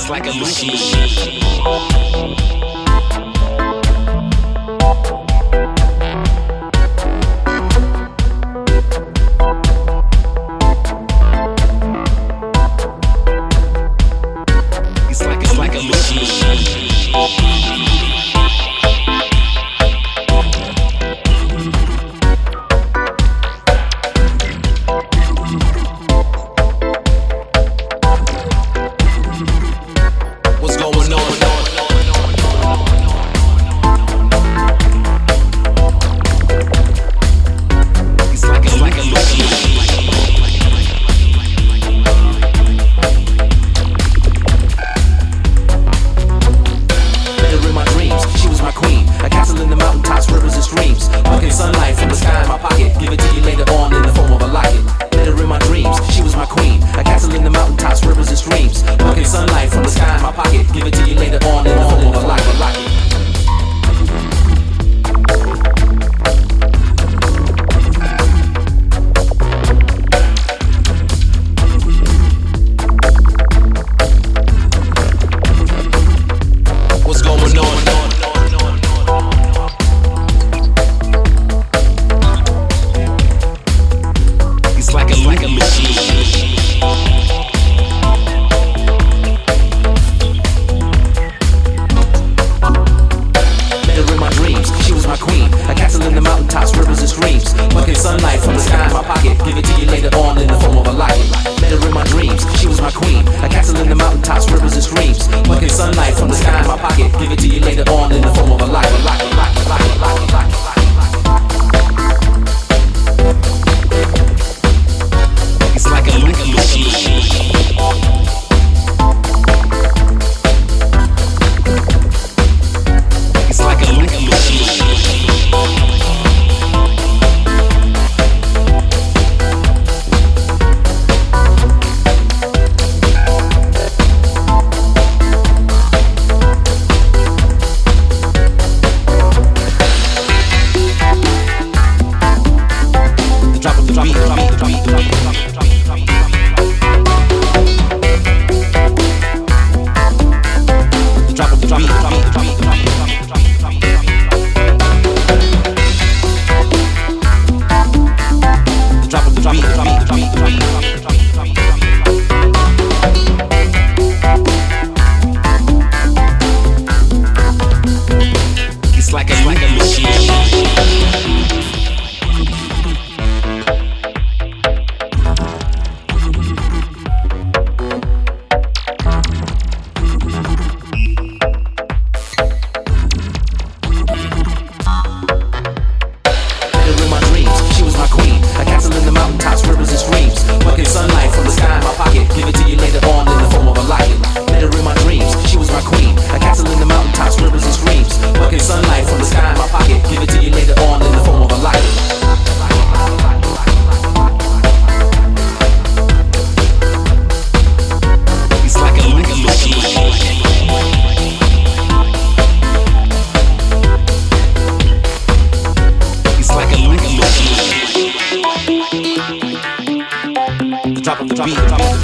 It's like a machine. on. beat.